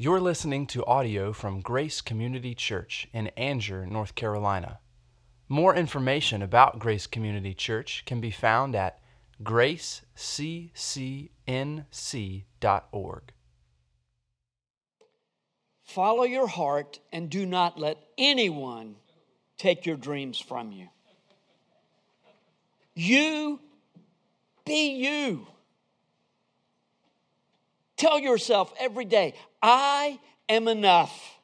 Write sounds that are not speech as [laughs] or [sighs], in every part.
You're listening to audio from Grace Community Church in Angier, North Carolina. More information about Grace Community Church can be found at graceccnc.org. Follow your heart and do not let anyone take your dreams from you. You be you. Tell yourself every day, I am enough.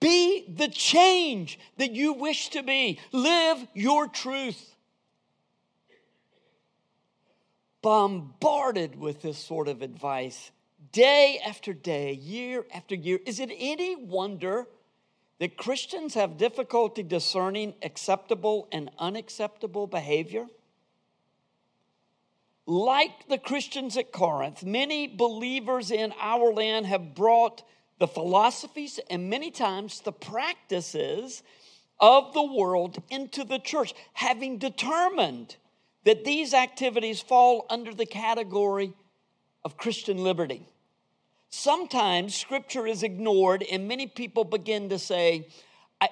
Be the change that you wish to be. Live your truth. Bombarded with this sort of advice day after day, year after year. Is it any wonder that Christians have difficulty discerning acceptable and unacceptable behavior? Like the Christians at Corinth, many believers in our land have brought the philosophies and many times the practices of the world into the church, having determined that these activities fall under the category of Christian liberty. Sometimes scripture is ignored, and many people begin to say,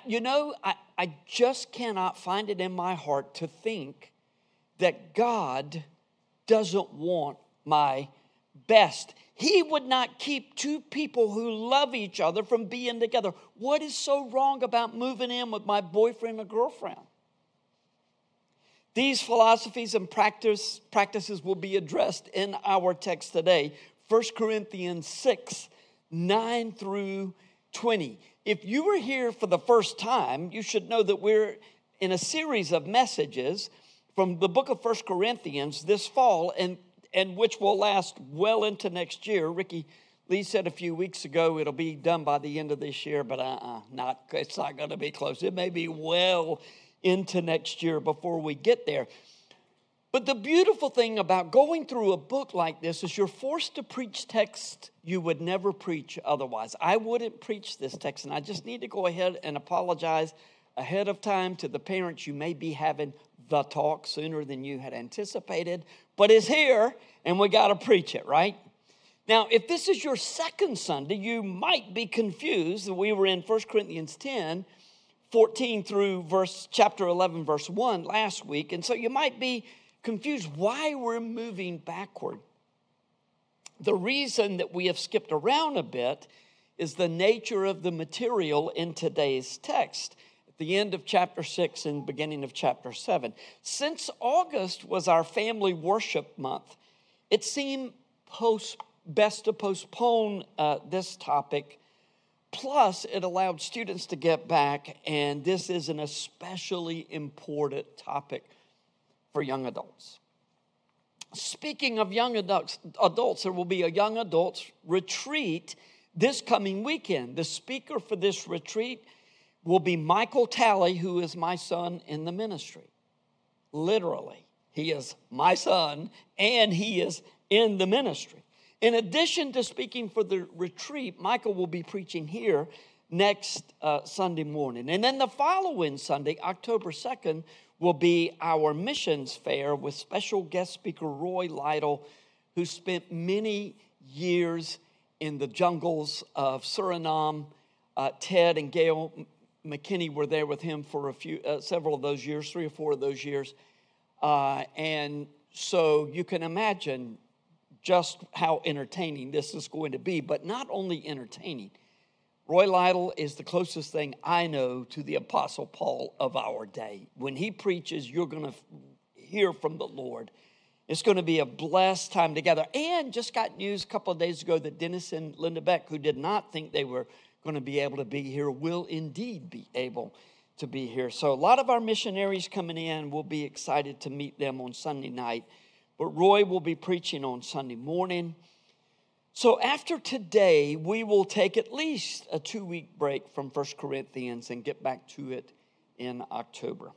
You know, I, I just cannot find it in my heart to think that God doesn't want my best. He would not keep two people who love each other from being together. What is so wrong about moving in with my boyfriend or girlfriend? These philosophies and practice, practices will be addressed in our text today 1 Corinthians 6 9 through 20. If you were here for the first time, you should know that we're in a series of messages from the book of First Corinthians this fall, and, and which will last well into next year. Ricky Lee said a few weeks ago it'll be done by the end of this year, but uh-uh, not, it's not going to be close. It may be well into next year before we get there. But the beautiful thing about going through a book like this is you're forced to preach text you would never preach otherwise. I wouldn't preach this text, and I just need to go ahead and apologize ahead of time to the parents you may be having the talk sooner than you had anticipated, but it's here and we got to preach it, right? Now, if this is your second Sunday, you might be confused. We were in 1 Corinthians 10, 14 through verse chapter 11, verse 1 last week, and so you might be confused why we're moving backward. The reason that we have skipped around a bit is the nature of the material in today's text the end of chapter 6 and beginning of chapter 7. Since August was our family worship month, it seemed post, best to postpone uh, this topic. Plus, it allowed students to get back, and this is an especially important topic for young adults. Speaking of young adults, adults, there will be a young adults retreat this coming weekend. The speaker for this retreat will be Michael Talley, who is my son in the ministry. Literally, he is my son and he is in the ministry. In addition to speaking for the retreat, Michael will be preaching here next uh, Sunday morning. And then the following Sunday, October 2nd, will be our missions fair with special guest speaker Roy Lytle, who spent many years in the jungles of Suriname. Uh, Ted and Gail McKinney were there with him for a few, uh, several of those years, three or four of those years. Uh, and so you can imagine just how entertaining this is going to be, but not only entertaining. Roy Lytle is the closest thing I know to the Apostle Paul of our day. When he preaches, you're going to hear from the Lord. It's going to be a blessed time together. And just got news a couple of days ago that Dennis and Linda Beck, who did not think they were going to be able to be here will indeed be able to be here. So, a lot of our missionaries coming in, we'll be excited to meet them on Sunday night. But Roy will be preaching on Sunday morning. So, after today, we will take at least a two week break from First Corinthians and get back to it in October.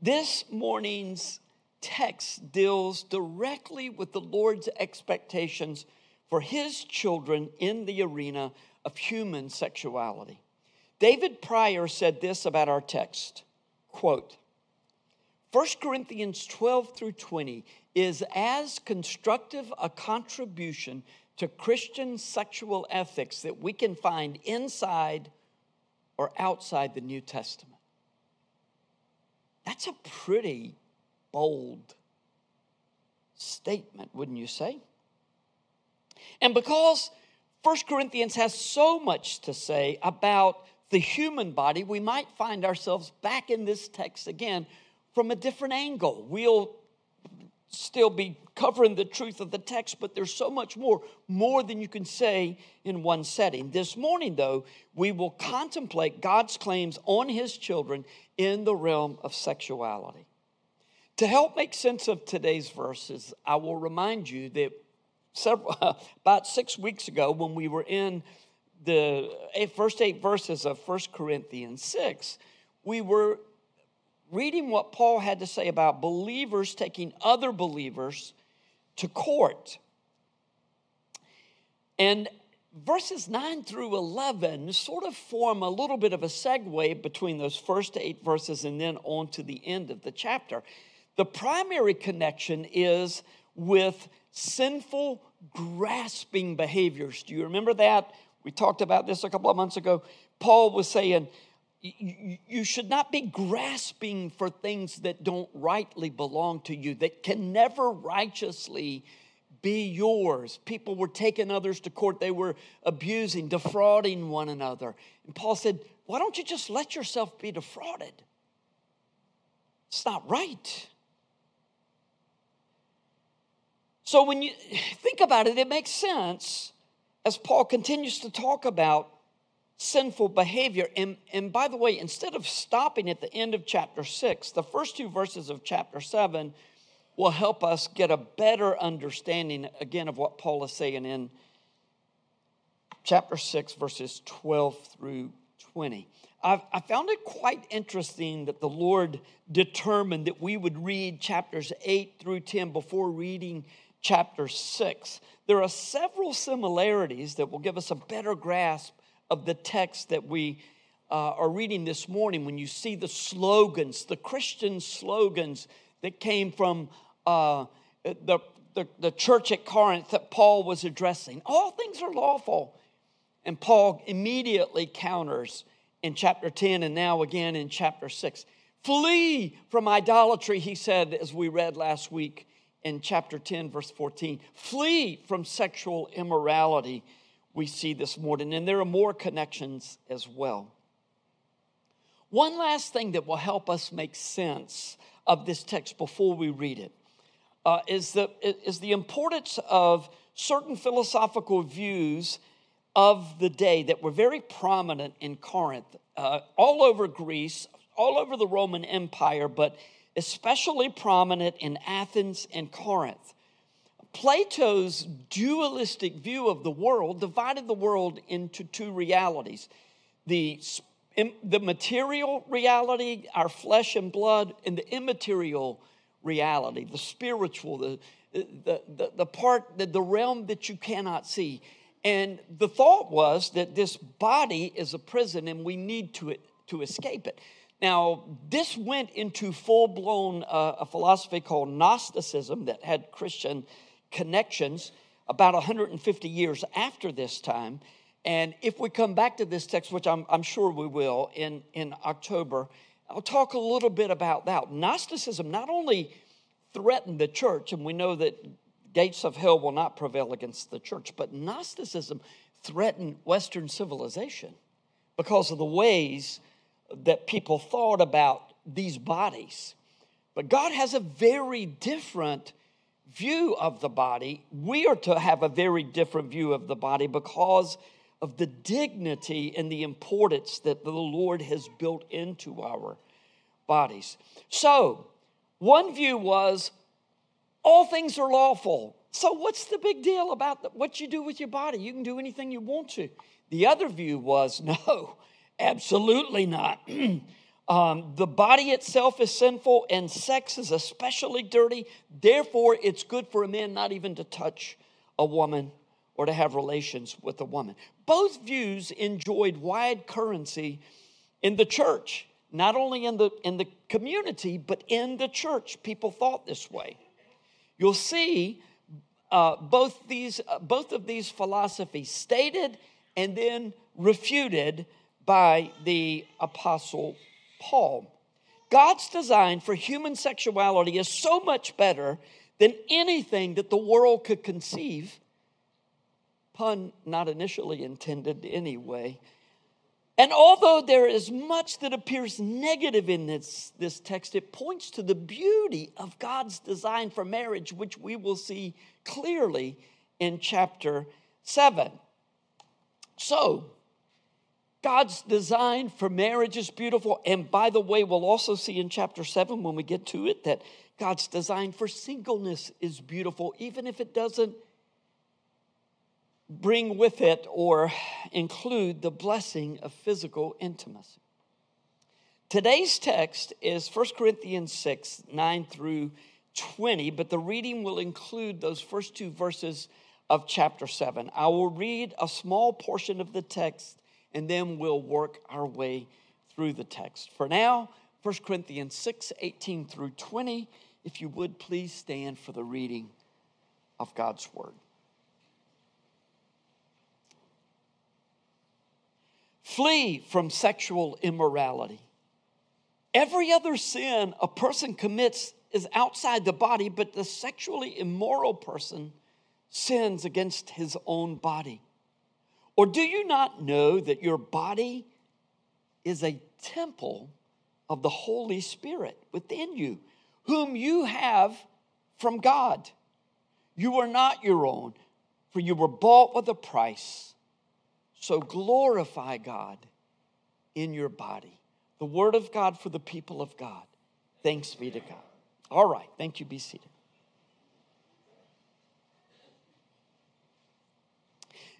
This morning's text deals directly with the Lord's expectations for his children in the arena of human sexuality. David Prior said this about our text quote, 1 Corinthians 12 through 20 is as constructive a contribution to Christian sexual ethics that we can find inside or outside the New Testament. That's a pretty bold statement, wouldn't you say? And because 1 Corinthians has so much to say about the human body, we might find ourselves back in this text again from a different angle. We'll still be covering the truth of the text, but there's so much more, more than you can say in one setting. This morning, though, we will contemplate God's claims on his children in the realm of sexuality. To help make sense of today's verses, I will remind you that several, [laughs] about six weeks ago, when we were in the eh, first eight verses of First Corinthians 6, we were reading what Paul had to say about believers taking other believers to court. And verses 9 through 11 sort of form a little bit of a segue between those first eight verses and then on to the end of the chapter. The primary connection is with sinful, grasping behaviors. Do you remember that? We talked about this a couple of months ago. Paul was saying, you should not be grasping for things that don't rightly belong to you, that can never righteously be yours. People were taking others to court, they were abusing, defrauding one another. And Paul said, Why don't you just let yourself be defrauded? It's not right. So when you [sighs] think about it, it makes sense as Paul continues to talk about sinful behavior. And, and by the way, instead of stopping at the end of chapter six, the first two verses of chapter seven will help us get a better understanding again of what Paul is saying in chapter 6, verses 12 through 20. I've, I found it quite interesting that the Lord determined that we would read chapters 8 through 10 before reading chapter 6. There are several similarities that will give us a better grasp of the text that we uh, are reading this morning when you see the slogans, the Christian slogans that came from uh, the, the, the church at Corinth that Paul was addressing. All things are lawful. And Paul immediately counters in chapter 10 and now again in chapter 6. Flee from idolatry, he said, as we read last week in chapter 10, verse 14. Flee from sexual immorality, we see this morning. And there are more connections as well. One last thing that will help us make sense of this text before we read it uh, is, the, is the importance of certain philosophical views of the day that were very prominent in Corinth, uh, all over Greece, all over the Roman Empire, but especially prominent in Athens and Corinth. Plato's dualistic view of the world divided the world into two realities the, the material reality, our flesh and blood, and the immaterial reality, the spiritual, the, the, the, the part, the, the realm that you cannot see. And the thought was that this body is a prison and we need to, to escape it. Now, this went into full blown uh, a philosophy called Gnosticism that had Christian connections about 150 years after this time. And if we come back to this text, which I'm, I'm sure we will in, in October, I'll talk a little bit about that. Gnosticism not only threatened the church, and we know that gates of hell will not prevail against the church, but Gnosticism threatened Western civilization because of the ways that people thought about these bodies. But God has a very different view of the body. We are to have a very different view of the body because of the dignity and the importance that the Lord has built into our bodies. So, one view was all things are lawful. So, what's the big deal about what you do with your body? You can do anything you want to. The other view was [laughs] no, Absolutely not. [clears throat] um, the body itself is sinful, and sex is especially dirty. Therefore, it's good for a man not even to touch a woman or to have relations with a woman. Both views enjoyed wide currency in the church, not only in the, in the community, but in the church. People thought this way. You'll see uh, both, these, uh, both of these philosophies stated and then refuted by the Apostle Paul. God's design for human sexuality is so much better than anything that the world could conceive. Pun not initially intended anyway. And although there is much that appears negative in this, this text, it points to the beauty of God's design for marriage, which we will see clearly in chapter 7. So, God's design for marriage is beautiful. And by the way, we'll also see in chapter 7 when we get to it that God's design for singleness is beautiful, even if it doesn't bring with it or include the blessing of physical intimacy. Today's text is 1 Corinthians 6 9 through 20, but the reading will include those first two verses of chapter 7. I will read a small portion of the text and then we'll work our way through the text. For now, 1 Corinthians 6 18 through 20. If you would please stand for the reading of God's word. Flee from sexual immorality. Every other sin a person commits is outside the body, but the sexually immoral person sins against his own body. Or do you not know that your body is a temple of the Holy Spirit within you, whom you have from God? You are not your own, for you were bought with a price. So glorify God in your body. The word of God for the people of God. Thanks be to God. All right, thank you. Be seated.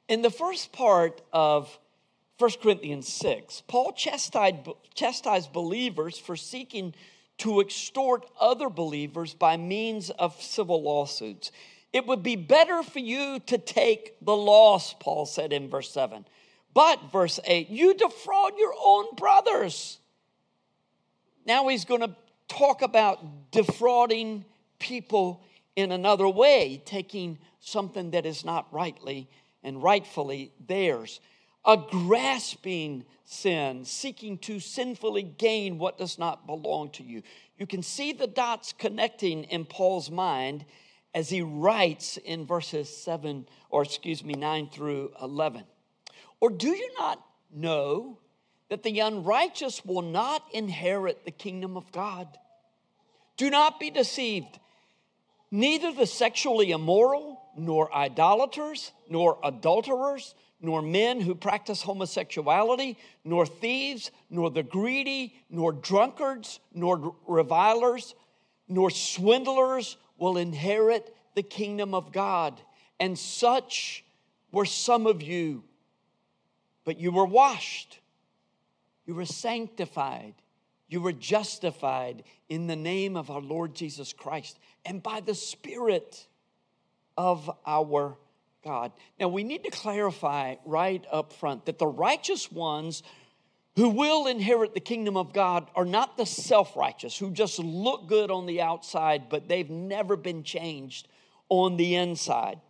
In the first part of 1 Corinthians 6, Paul chastised, chastised believers for seeking to extort other believers by means of civil lawsuits. It would be better for you to take the loss, Paul said in verse 7. But, verse 8, you defraud your own brothers. Now he's going to talk about defrauding people in another way, taking something that is not rightly and rightfully theirs. A grasping sin, seeking to sinfully gain what does not belong to you. You can see the dots connecting in Paul's mind as he writes in verses 7, or excuse me, 9 through 11. Or do you not know that the unrighteous will not inherit the kingdom of God? Do not be deceived. Neither the sexually immoral, nor idolaters, nor adulterers, nor men who practice homosexuality, nor thieves, nor the greedy, nor drunkards, nor revilers, nor swindlers will inherit the kingdom of God. And such were some of you. But you were washed, you were sanctified, you were justified in the name of our Lord Jesus Christ and by the Spirit of our God. Now, we need to clarify right up front that the righteous ones who will inherit the kingdom of God are not the self righteous who just look good on the outside, but they've never been changed on the inside.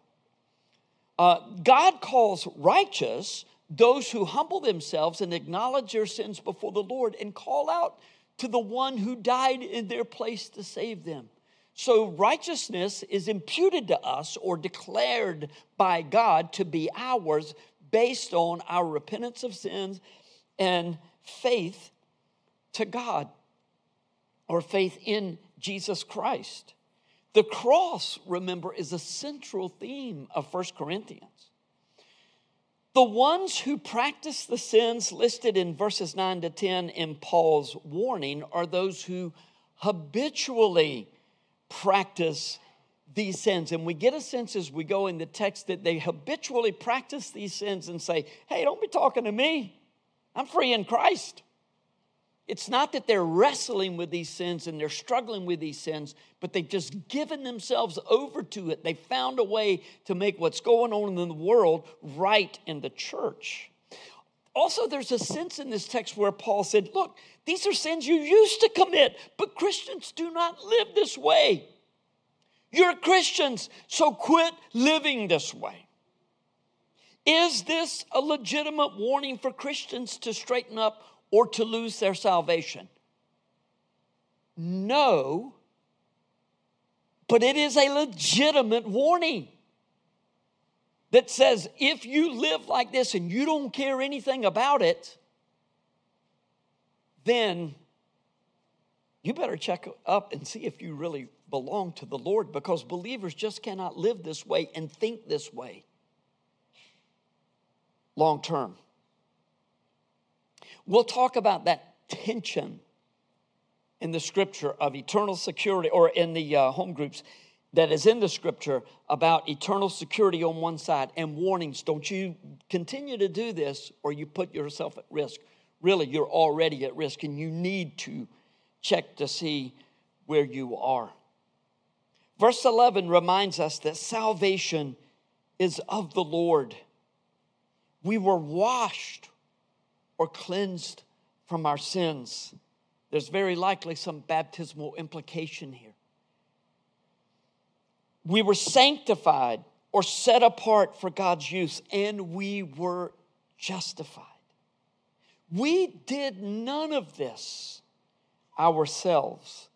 Uh, God calls righteous those who humble themselves and acknowledge their sins before the Lord and call out to the one who died in their place to save them. So, righteousness is imputed to us or declared by God to be ours based on our repentance of sins and faith to God or faith in Jesus Christ. The cross, remember, is a central theme of First Corinthians. The ones who practice the sins listed in verses 9 to 10 in Paul's warning are those who habitually practice these sins. And we get a sense as we go in the text that they habitually practice these sins and say, hey, don't be talking to me. I'm free in Christ. It's not that they're wrestling with these sins and they're struggling with these sins, but they've just given themselves over to it. They found a way to make what's going on in the world right in the church. Also, there's a sense in this text where Paul said, Look, these are sins you used to commit, but Christians do not live this way. You're Christians, so quit living this way. Is this a legitimate warning for Christians to straighten up or to lose their salvation? No, but it is a legitimate warning that says if you live like this and you don't care anything about it, then you better check up and see if you really belong to the Lord because believers just cannot live this way and think this way long term. We'll talk about that tension in the scripture of eternal security or in the uh, home groups that is in the scripture about eternal security on one side and warnings. Don't you continue to do this or you put yourself at risk. Really, you're already at risk and you need to check to see where you are. Verse 11 reminds us that salvation is of the Lord. We were washed or cleansed from our sins. There's very likely some baptismal implication here. We were sanctified or set apart for God's use, and we were justified. We did none of this ourselves.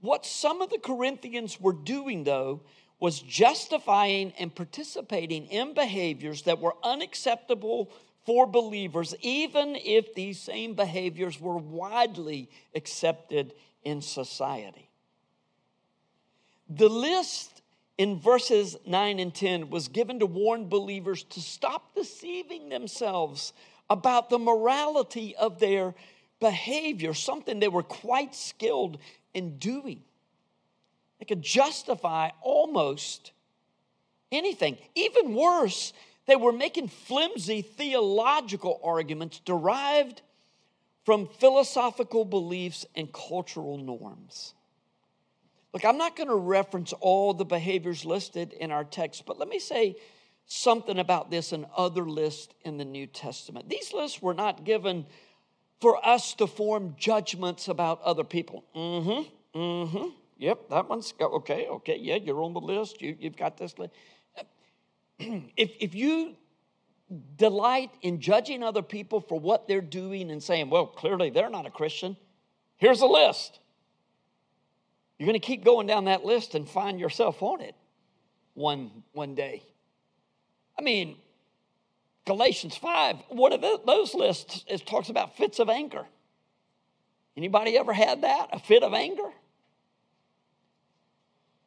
What some of the Corinthians were doing, though, was justifying and participating in behaviors that were unacceptable for believers, even if these same behaviors were widely accepted in society. The list in verses 9 and 10 was given to warn believers to stop deceiving themselves about the morality of their behavior, something they were quite skilled in doing. They could justify almost anything. Even worse, they were making flimsy theological arguments derived from philosophical beliefs and cultural norms. Look, I'm not going to reference all the behaviors listed in our text, but let me say something about this and other lists in the New Testament. These lists were not given for us to form judgments about other people. Mm hmm, mm hmm. Yep, that one's okay, okay, yeah, you're on the list, you, you've got this list. [clears throat] if, if you delight in judging other people for what they're doing and saying, well, clearly they're not a Christian, here's a list. You're going to keep going down that list and find yourself on it one, one day. I mean, Galatians 5, one of those lists it talks about fits of anger. Anybody ever had that? A fit of anger?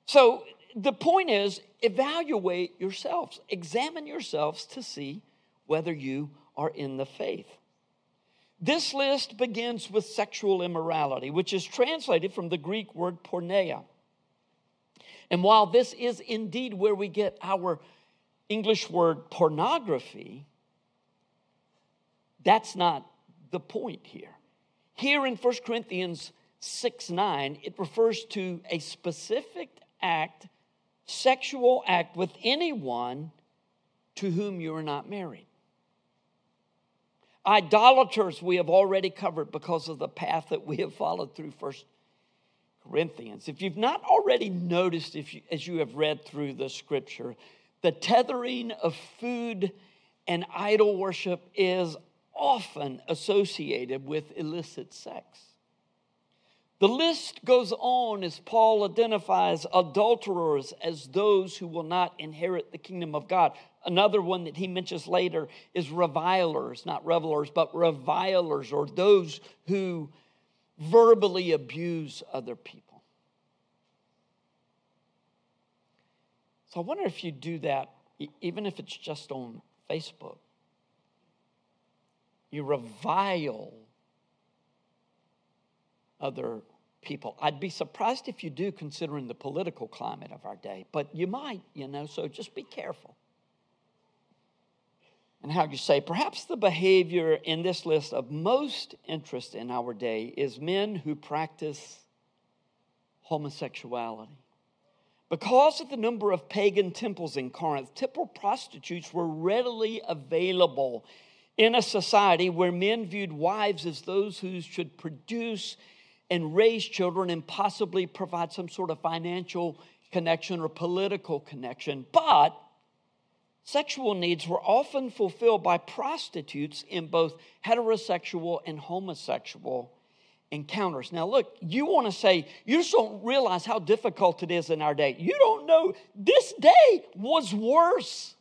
So the point is evaluate yourselves, examine yourselves to see whether you are in the faith. This list begins with sexual immorality, which is translated from the Greek word porneia. And while this is indeed where we get our English word pornography, that's not the point here. Here in 1 Corinthians 6 9, it refers to a specific act, sexual act with anyone to whom you are not married. Idolaters, we have already covered because of the path that we have followed through First Corinthians. If you've not already noticed, if you, as you have read through the scripture, the tethering of food and idol worship is often associated with illicit sex. The list goes on as Paul identifies adulterers as those who will not inherit the kingdom of God. Another one that he mentions later is revilers, not revelers, but revilers, or those who verbally abuse other people. So I wonder if you do that, even if it's just on Facebook. You revile other people. I'd be surprised if you do, considering the political climate of our day, but you might, you know, so just be careful. And how you say, perhaps the behavior in this list of most interest in our day is men who practice homosexuality. Because of the number of pagan temples in Corinth, temple prostitutes were readily available in a society where men viewed wives as those who should produce and raise children and possibly provide some sort of financial connection or political connection, but sexual needs were often fulfilled by prostitutes in both heterosexual and homosexual encounters. Now, look, you want to say, you just don't realize how difficult it is in our day. You don't know, this day was worse.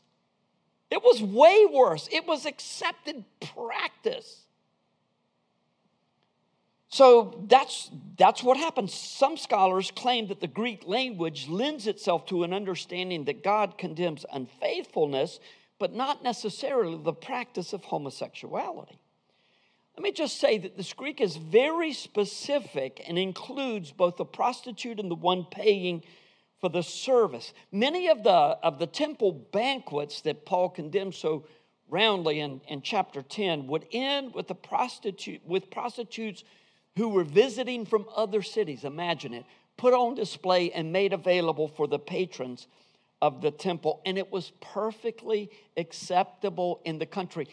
It was way worse. It was accepted practice. So that's, that's what happens. Some scholars claim that the Greek language lends itself to an understanding that God condemns unfaithfulness, but not necessarily the practice of homosexuality. Let me just say that this Greek is very specific and includes both the prostitute and the one paying for the service. Many of the, of the temple banquets that Paul condemns so roundly in, in chapter 10 would end with the prostitute with prostitutes who were visiting from other cities, imagine it, put on display and made available for the patrons of the temple. And it was perfectly acceptable in the country,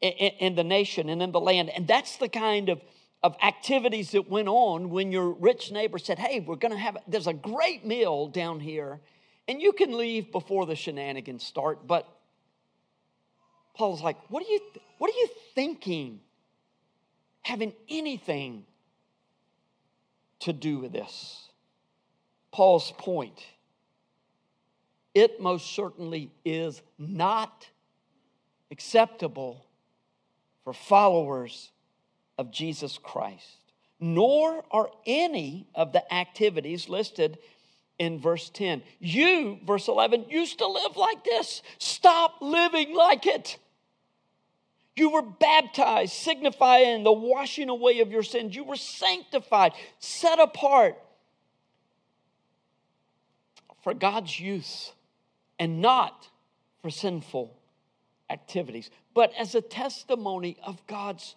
in the nation, and in the land. And that's the kind of, of activities that went on when your rich neighbor said, Hey, we're to have, there's a great meal down here, and you can leave before the shenanigans start. But Paul's like, What are you, what are you thinking? Having anything to do with this. Paul's point it most certainly is not acceptable for followers of Jesus Christ, nor are any of the activities listed in verse 10. You, verse 11, used to live like this. Stop living like it. You were baptized, signifying the washing away of your sins. You were sanctified, set apart for God's use and not for sinful activities, but as a testimony of God's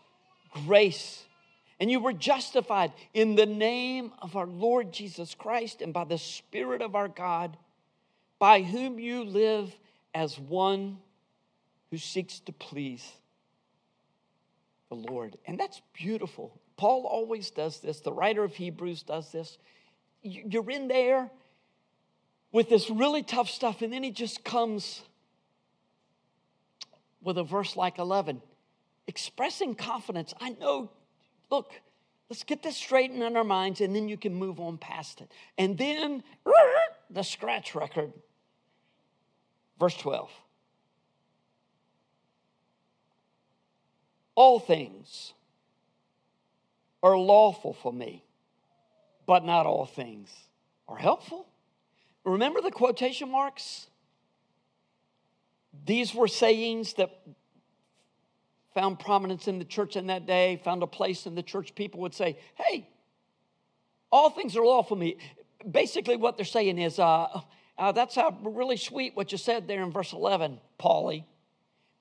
grace. And you were justified in the name of our Lord Jesus Christ and by the Spirit of our God, by whom you live as one who seeks to please the Lord. And that's beautiful. Paul always does this. The writer of Hebrews does this. You're in there with this really tough stuff, and then he just comes with a verse like 11, expressing confidence. I know, look, let's get this straightened in our minds, and then you can move on past it. And then [laughs] the scratch record, verse 12. All things are lawful for me, but not all things are helpful. Remember the quotation marks? These were sayings that found prominence in the church in that day, found a place in the church. People would say, Hey, all things are lawful for me. Basically, what they're saying is, uh, uh, That's how really sweet what you said there in verse 11, Paulie.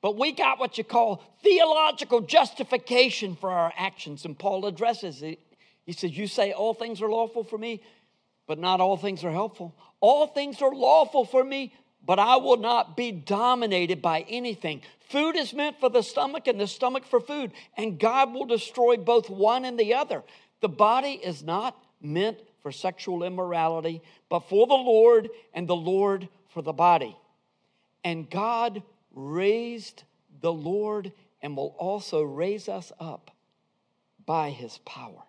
But we got what you call theological justification for our actions. And Paul addresses it. He says, You say all things are lawful for me, but not all things are helpful. All things are lawful for me, but I will not be dominated by anything. Food is meant for the stomach, and the stomach for food, and God will destroy both one and the other. The body is not meant for sexual immorality, but for the Lord, and the Lord for the body. And God raised the Lord and will also raise us up by his power.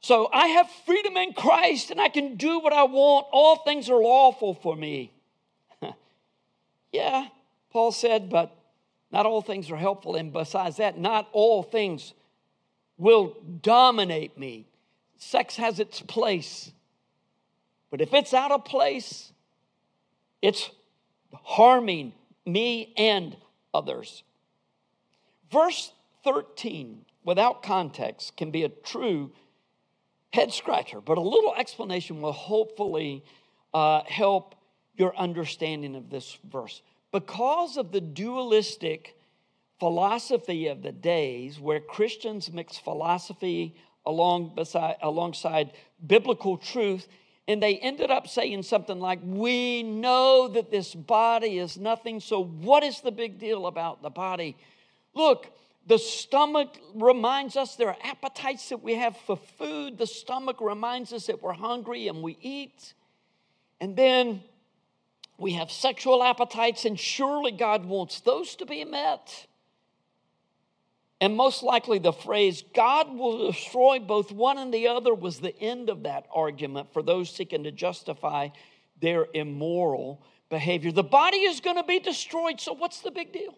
So I have freedom in Christ and I can do what I want. All things are lawful for me. [laughs] yeah, Paul said, but not all things are helpful. And besides that, not all things will dominate me. Sex has its place. But if it's out of place, it's harming me and others. Verse 13, without context, can be a true head scratcher, but a little explanation will hopefully uh, help your understanding of this verse. Because of the dualistic philosophy of the days, where Christians mix philosophy along beside, alongside biblical truth, and they ended up saying something like, We know that this body is nothing, so what is the big deal about the body? Look, The stomach reminds us there are appetites that we have for food. The stomach reminds us that we're hungry and we eat. And then we have sexual appetites, and surely God wants those to be met. And most likely, the phrase, God will destroy both one and the other, was the end of that argument for those seeking to justify their immoral behavior. The body is going to be destroyed, so what's the big deal?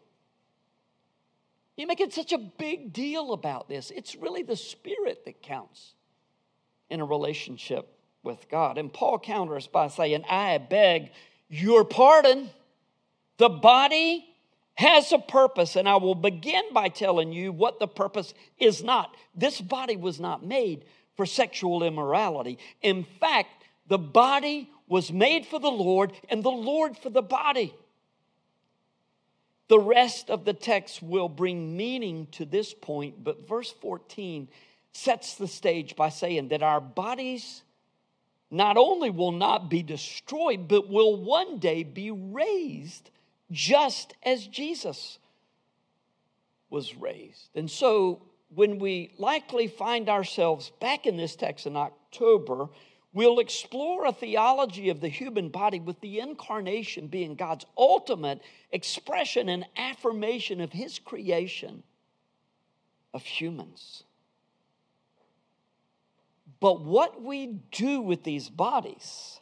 You make it such a big deal about this. It's really the spirit that counts in a relationship with God. And Paul counters by saying, I beg your pardon. The body has a purpose, and I will begin by telling you what the purpose is not. This body was not made for sexual immorality. In fact, the body was made for the Lord, and the Lord for the body. The rest of the text will bring meaning to this point, but verse 14 sets the stage by saying that our bodies not only will not be destroyed, but will one day be raised just as Jesus was raised. And so, when we likely find ourselves back in this text in October, We'll explore a theology of the human body with the incarnation being God's ultimate expression and affirmation of His creation of humans. But what we do with these bodies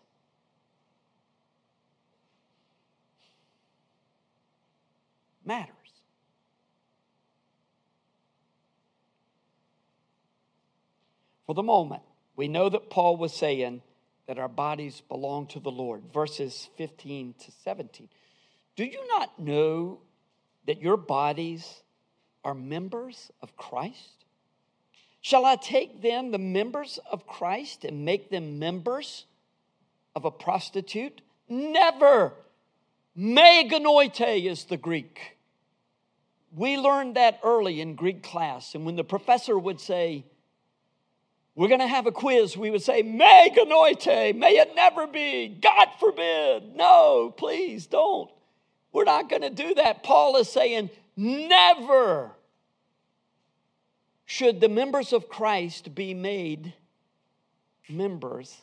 matters. For the moment, we know that Paul was saying that our bodies belong to the Lord. Verses 15 to 17. Do you not know that your bodies are members of Christ? Shall I take then the members of Christ and make them members of a prostitute? Never. Me genoito is the Greek. We learned that early in Greek class. And when the professor would say, we're going to have a quiz. We would say, Me genoito, may it never be. God forbid. No, please don't. We're not going to do that. Paul is saying, Never should the members of Christ be made members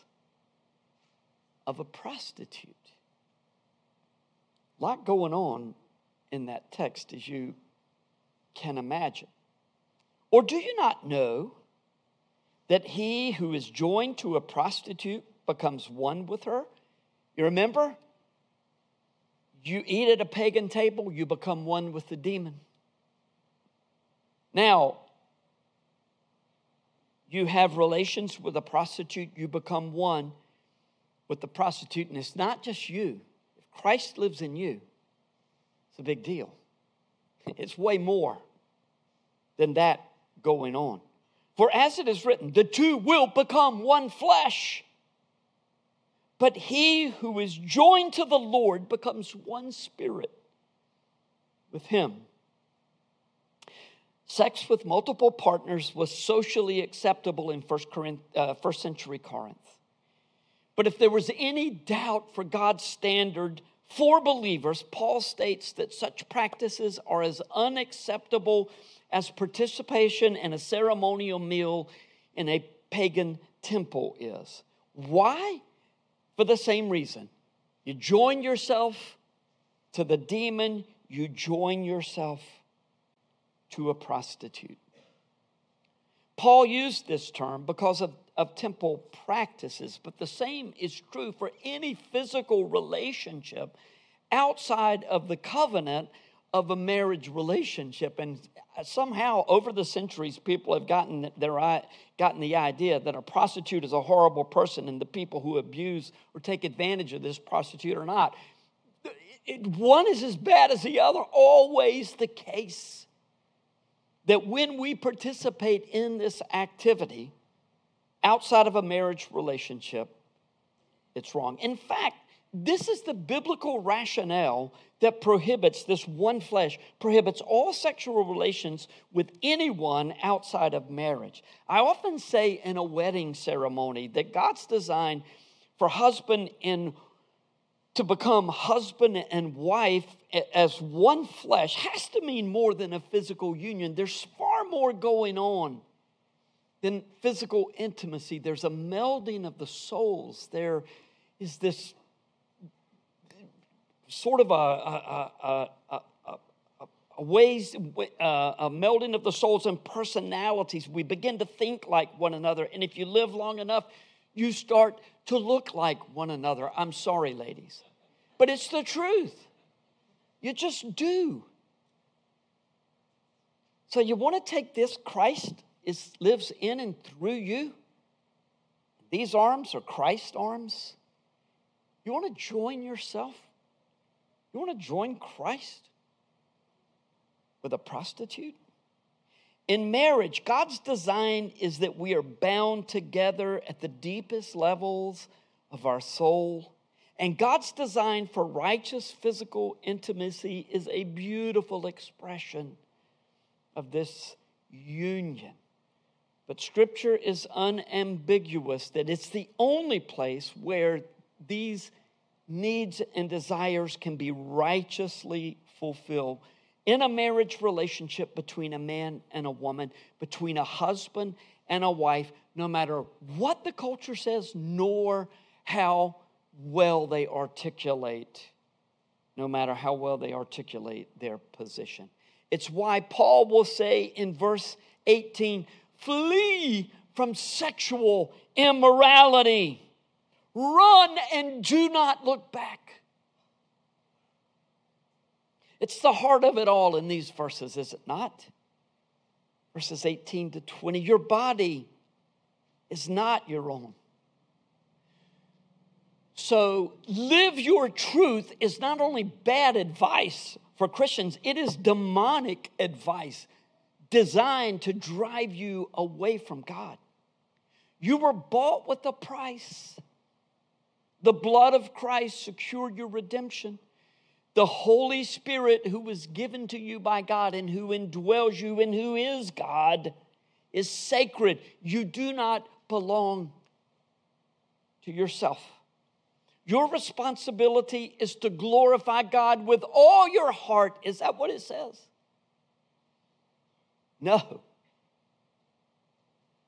of a prostitute. A lot going on in that text, as you can imagine. Or do you not know? that he who is joined to a prostitute becomes one with her. You remember? You eat at a pagan table, you become one with the demon. Now, you have relations with a prostitute, you become one with the prostitute, and it's not just you. If Christ lives in you, it's a big deal. It's way more than that going on. For as it is written, the two will become one flesh. But he who is joined to the Lord becomes one spirit with him. Sex with multiple partners was socially acceptable in first, Corinth, uh, first century Corinth. But if there was any doubt for God's standard for believers, Paul states that such practices are as unacceptable as participation in a ceremonial meal in a pagan temple is. Why? For the same reason. You join yourself to the demon, you join yourself to a prostitute. Paul used this term because of, of temple practices, but the same is true for any physical relationship outside of the covenant of a marriage relationship. And uh, somehow over the centuries, people have gotten, their, gotten the idea that a prostitute is a horrible person and the people who abuse or take advantage of this prostitute are not. It, one is as bad as the other, always the case. That when we participate in this activity outside of a marriage relationship, it's wrong. In fact, this is the biblical rationale that prohibits this one flesh, prohibits all sexual relations with anyone outside of marriage. I often say in a wedding ceremony that God's design for husband and to become husband and wife as one flesh has to mean more than a physical union. There's far more going on than physical intimacy. There's a melding of the souls. There is this sort of a, a, a, a ways, uh, a melding of the souls and personalities. We begin to think like one another. And if you live long enough, you start to look like one another. I'm sorry, ladies. But it's the truth. You just do. So you want to take this Christ is lives in and through you. These arms are Christ's arms. You want to join yourself? You want to join Christ with a prostitute? In marriage, God's design is that we are bound together at the deepest levels of our soul. And God's design for righteous physical intimacy is a beautiful expression of this union. But Scripture is unambiguous that it's the only place where these needs and desires can be righteously fulfilled in a marriage relationship between a man and a woman, between a husband and a wife, no matter what the culture says, nor how well they articulate, no matter how well they articulate their position. It's why Paul will say in verse 18, flee from sexual immorality, run and do not look back. It's the heart of it all in these verses, is it not? Verses 18 to 20. Your body is not your own. So, live your truth is not only bad advice for Christians, it is demonic advice designed to drive you away from God. You were bought with a price. The blood of Christ secured your redemption. The Holy Spirit, who was given to you by God and who indwells you and who is God, is sacred. You do not belong to yourself. Your responsibility is to glorify God with all your heart. Is that what it says? No.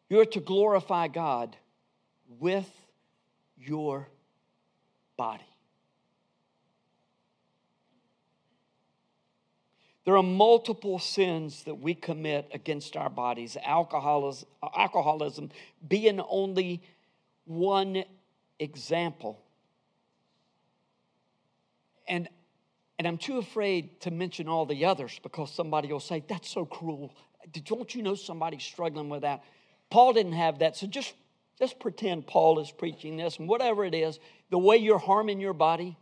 You're to glorify God with your body. There are multiple sins that we commit against our bodies, alcoholism, being only one example. And, and I'm too afraid to mention all the others because somebody will say, That's so cruel. Don't you know somebody's struggling with that? Paul didn't have that. So just, just pretend Paul is preaching this and whatever it is, the way you're harming your body,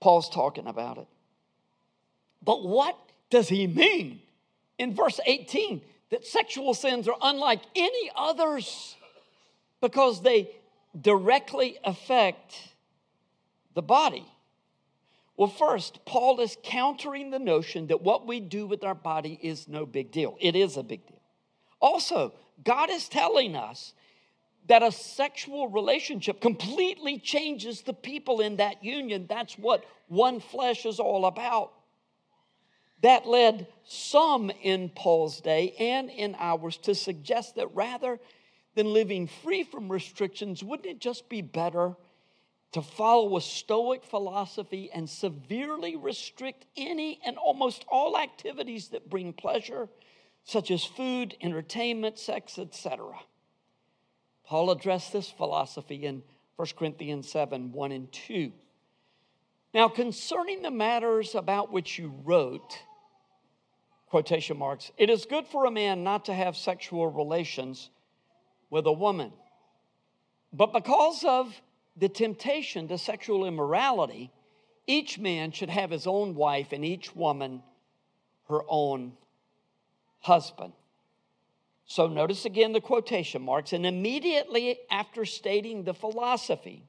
Paul's talking about it. But what does he mean in verse 18 that sexual sins are unlike any others because they directly affect the body? Well, first, Paul is countering the notion that what we do with our body is no big deal. It is a big deal. Also, God is telling us that a sexual relationship completely changes the people in that union. That's what one flesh is all about. That led some in Paul's day and in ours to suggest that rather than living free from restrictions, wouldn't it just be better to follow a Stoic philosophy and severely restrict any and almost all activities that bring pleasure, such as food, entertainment, sex, etc.? Paul addressed this philosophy in 1 Corinthians 7 1 and 2. Now, concerning the matters about which you wrote, quotation marks, it is good for a man not to have sexual relations with a woman. But because of the temptation to sexual immorality, each man should have his own wife and each woman her own husband. So notice again the quotation marks. And immediately after stating the philosophy,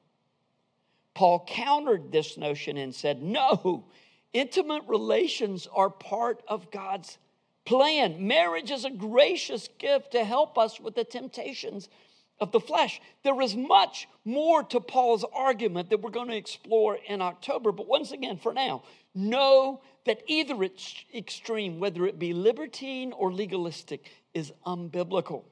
Paul countered this notion and said, No, intimate relations are part of God's plan. Marriage is a gracious gift to help us with the temptations of the flesh. There is much more to Paul's argument that we're going to explore in October. But once again, for now, know that either it's extreme, whether it be libertine or legalistic, is unbiblical.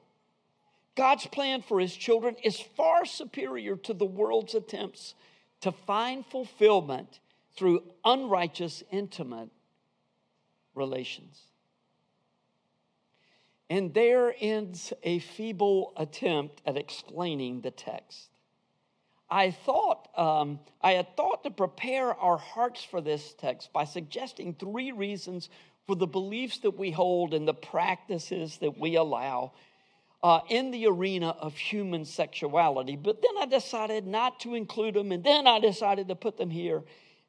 God's plan for his children is far superior to the world's attempts to find fulfillment through unrighteous, intimate relations. And there ends a feeble attempt at explaining the text. I thought, um, I had thought to prepare our hearts for this text by suggesting three reasons for the beliefs that we hold and the practices that we allow uh, in the arena of human sexuality. But then I decided not to include them, and then I decided to put them here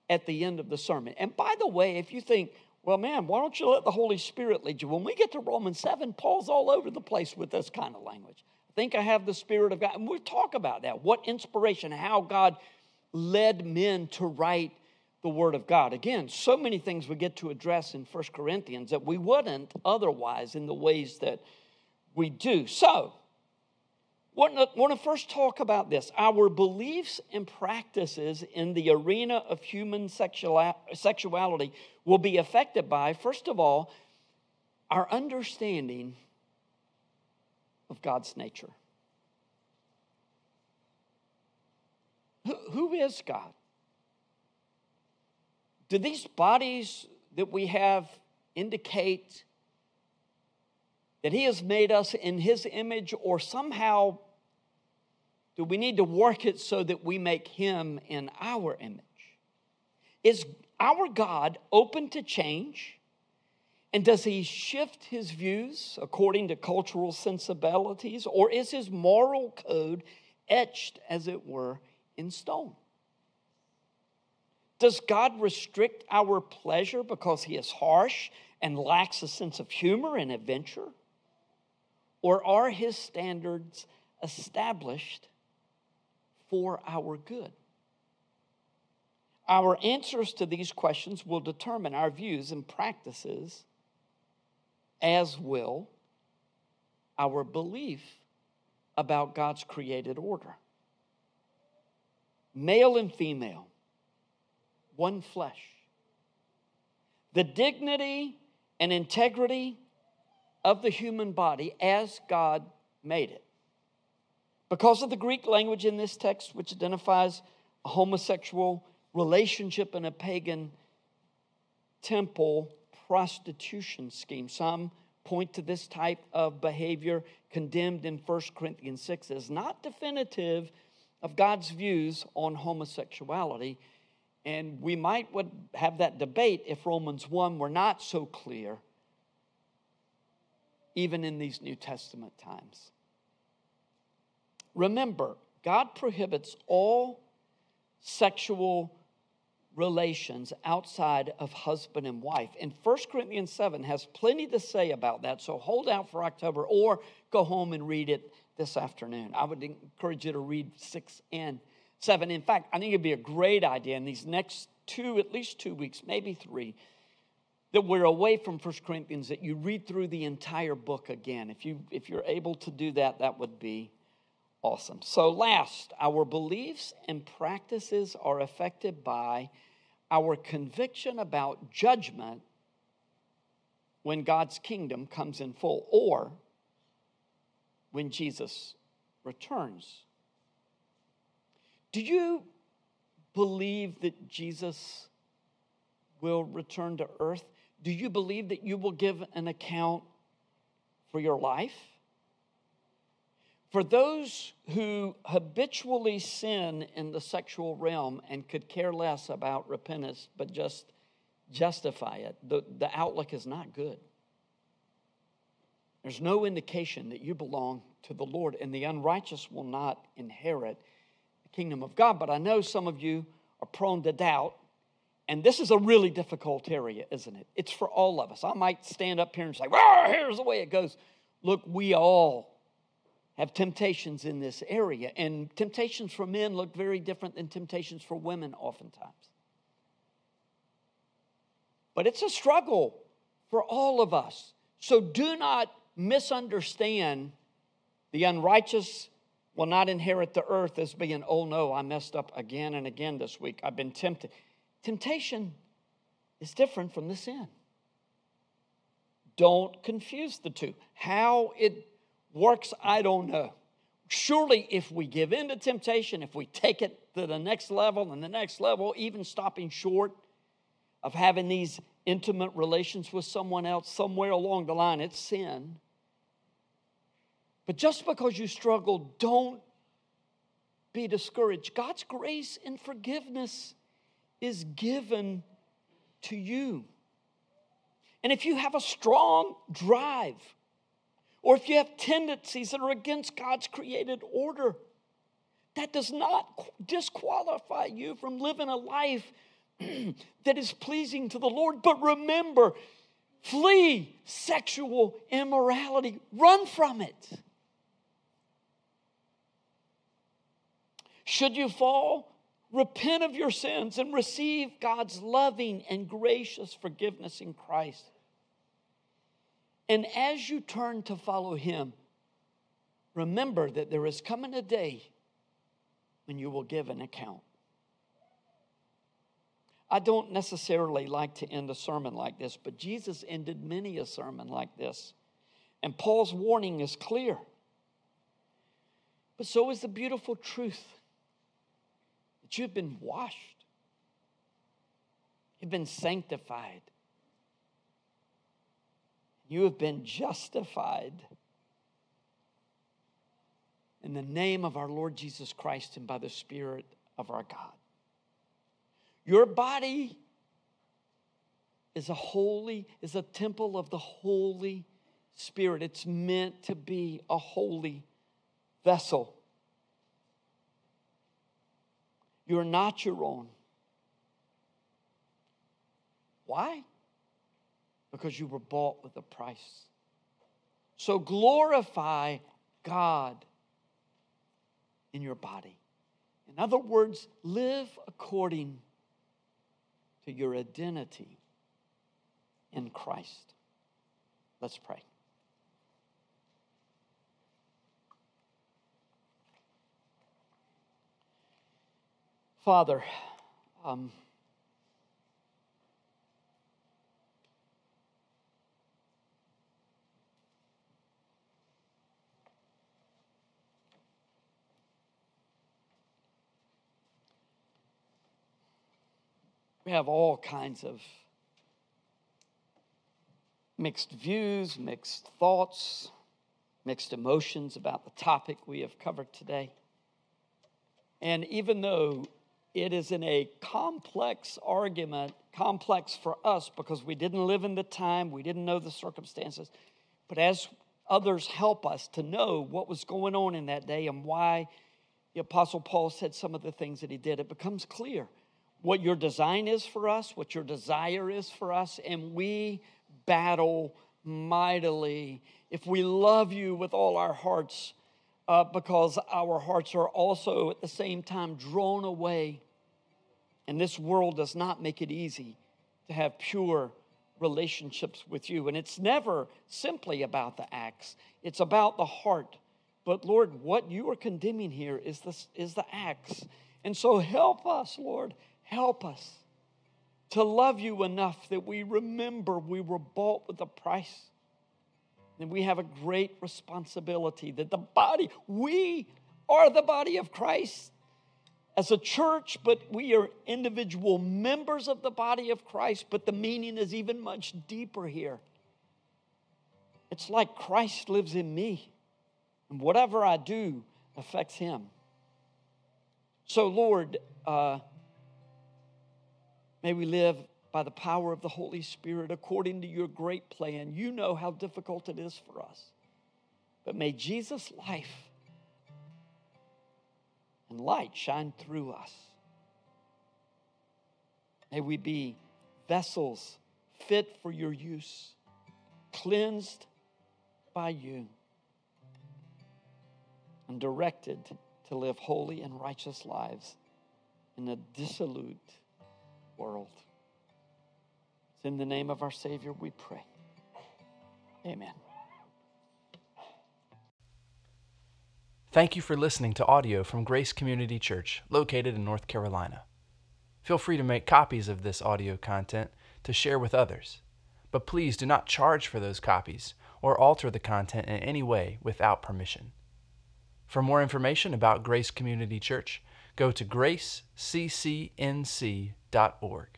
at the end of the sermon. And by the way, if you think, well, man, why don't you let the Holy Spirit lead you? When we get to Romans 7, Paul's all over the place with this kind of language. I think I have the Spirit of God. And we'll talk about that. What inspiration, how God led men to write the Word of God. Again, so many things we get to address in First Corinthians that we wouldn't otherwise in the ways that we do. So, want to, want to first talk about this. Our beliefs and practices in the arena of human sexuality will be affected by, first of all, our understanding of God's nature. Who, who is God? Do these bodies that we have indicate that He has made us in His image, or somehow do we need to work it so that we make Him in our image? Is our God open to change? And does he shift his views according to cultural sensibilities, or is his moral code etched, as it were, in stone? Does God restrict our pleasure because he is harsh and lacks a sense of humor and adventure? Or are his standards established for our good? Our answers to these questions will determine our views and practices, as will our belief about God's created order. Male and female, one flesh. The dignity and integrity of the human body as God made it. Because of the Greek language in this text, which identifies a homosexual relationship in a pagan temple prostitution scheme, some point to this type of behavior condemned in 1 Corinthians 6 as not definitive of God's views on homosexuality. And we might would have that debate if Romans 1 were not so clear even in these New Testament times. Remember, God prohibits all sexual relations outside of husband and wife. And 1 Corinthians 7 has plenty to say about that, so hold out for October or go home and read it this afternoon. I would encourage you to read 6 and 7. In fact, I think it'd be a great idea in these next two, at least two weeks, maybe three, that we're away from First Corinthians, that you read through the entire book again. If, you, if you're able to do that, that would be awesome. So, last, our beliefs and practices are affected by our conviction about judgment when God's kingdom comes in full or when Jesus returns. Do you believe that Jesus will return to earth? Do you believe that you will give an account for your life? For those who habitually sin in the sexual realm and could care less about repentance but just justify it, the, the outlook is not good. There's no indication that you belong to the Lord, and the unrighteous will not inherit the kingdom of God. But I know some of you are prone to doubt and this is a really difficult area, isn't it? It's for all of us. I might stand up here and say, well, here's the way it goes. Look, we all have temptations in this area, and temptations for men look very different than temptations for women, oftentimes. But it's a struggle for all of us. So do not misunderstand the unrighteous will not inherit the earth as being, oh no, I messed up again and again this week. I've been tempted. Temptation is different from the sin. Don't confuse the two. How it works, I don't know. Surely, if we give in to temptation, if we take it to the next level and the next level, even stopping short of having these intimate relations with someone else, somewhere along the line, it's sin. But just because you struggle, don't be discouraged. God's grace and forgiveness is given to you. And if you have a strong drive, or if you have tendencies that are against God's created order, that does not disqualify you from living a life [clears throat] that is pleasing to the Lord. But remember, flee sexual immorality, run from it. Should you fall, repent of your sins and receive God's loving and gracious forgiveness in Christ. And as you turn to follow Him, remember that there is coming a day when you will give an account. I don't necessarily like to end a sermon like this, but Jesus ended many a sermon like this. And Paul's warning is clear. But so is the beautiful truth that you've been washed, you've been sanctified, you have been justified in the name of our Lord Jesus Christ and by the Spirit of our God. Your body is a holy, is a temple of the Holy Spirit. It's meant to be a holy vessel. You're not your own. Why? Because you were bought with a price. So glorify God in your body. In other words, live according to your identity in Christ. Let's pray. Father, um, We have all kinds of mixed views, mixed thoughts, mixed emotions about the topic we have covered today. And even though it is in a complex argument, complex for us because we didn't live in the time, we didn't know the circumstances, but as others help us to know what was going on in that day and why the Apostle Paul said some of the things that he did, it becomes clear what your design is for us, what your desire is for us, and we battle mightily if we love you with all our hearts, uh, because our hearts are also at the same time drawn away. And this world does not make it easy to have pure relationships with you. And it's never simply about the acts, it's about the heart. But Lord, what you are condemning here is the, is the acts. And so help us, Lord. Help us to love you enough that we remember we were bought with a price. And we have a great responsibility that the body, we are the body of Christ as a church, but we are individual members of the body of Christ, but the meaning is even much deeper here. It's like Christ lives in me, and whatever I do affects him. So, Lord, uh, May we live by the power of the Holy Spirit according to your great plan. You know how difficult it is for us. But may Jesus' life and light shine through us. May we be vessels fit for your use, cleansed by you, and directed to live holy and righteous lives in a dissolute world. It's in the name of our Savior we pray. Amen. Thank you for listening to audio from Grace Community Church, located in North Carolina. Feel free to make copies of this audio content to share with others, but please do not charge for those copies or alter the content in any way without permission. For more information about Grace Community Church, go to graceccnc.org.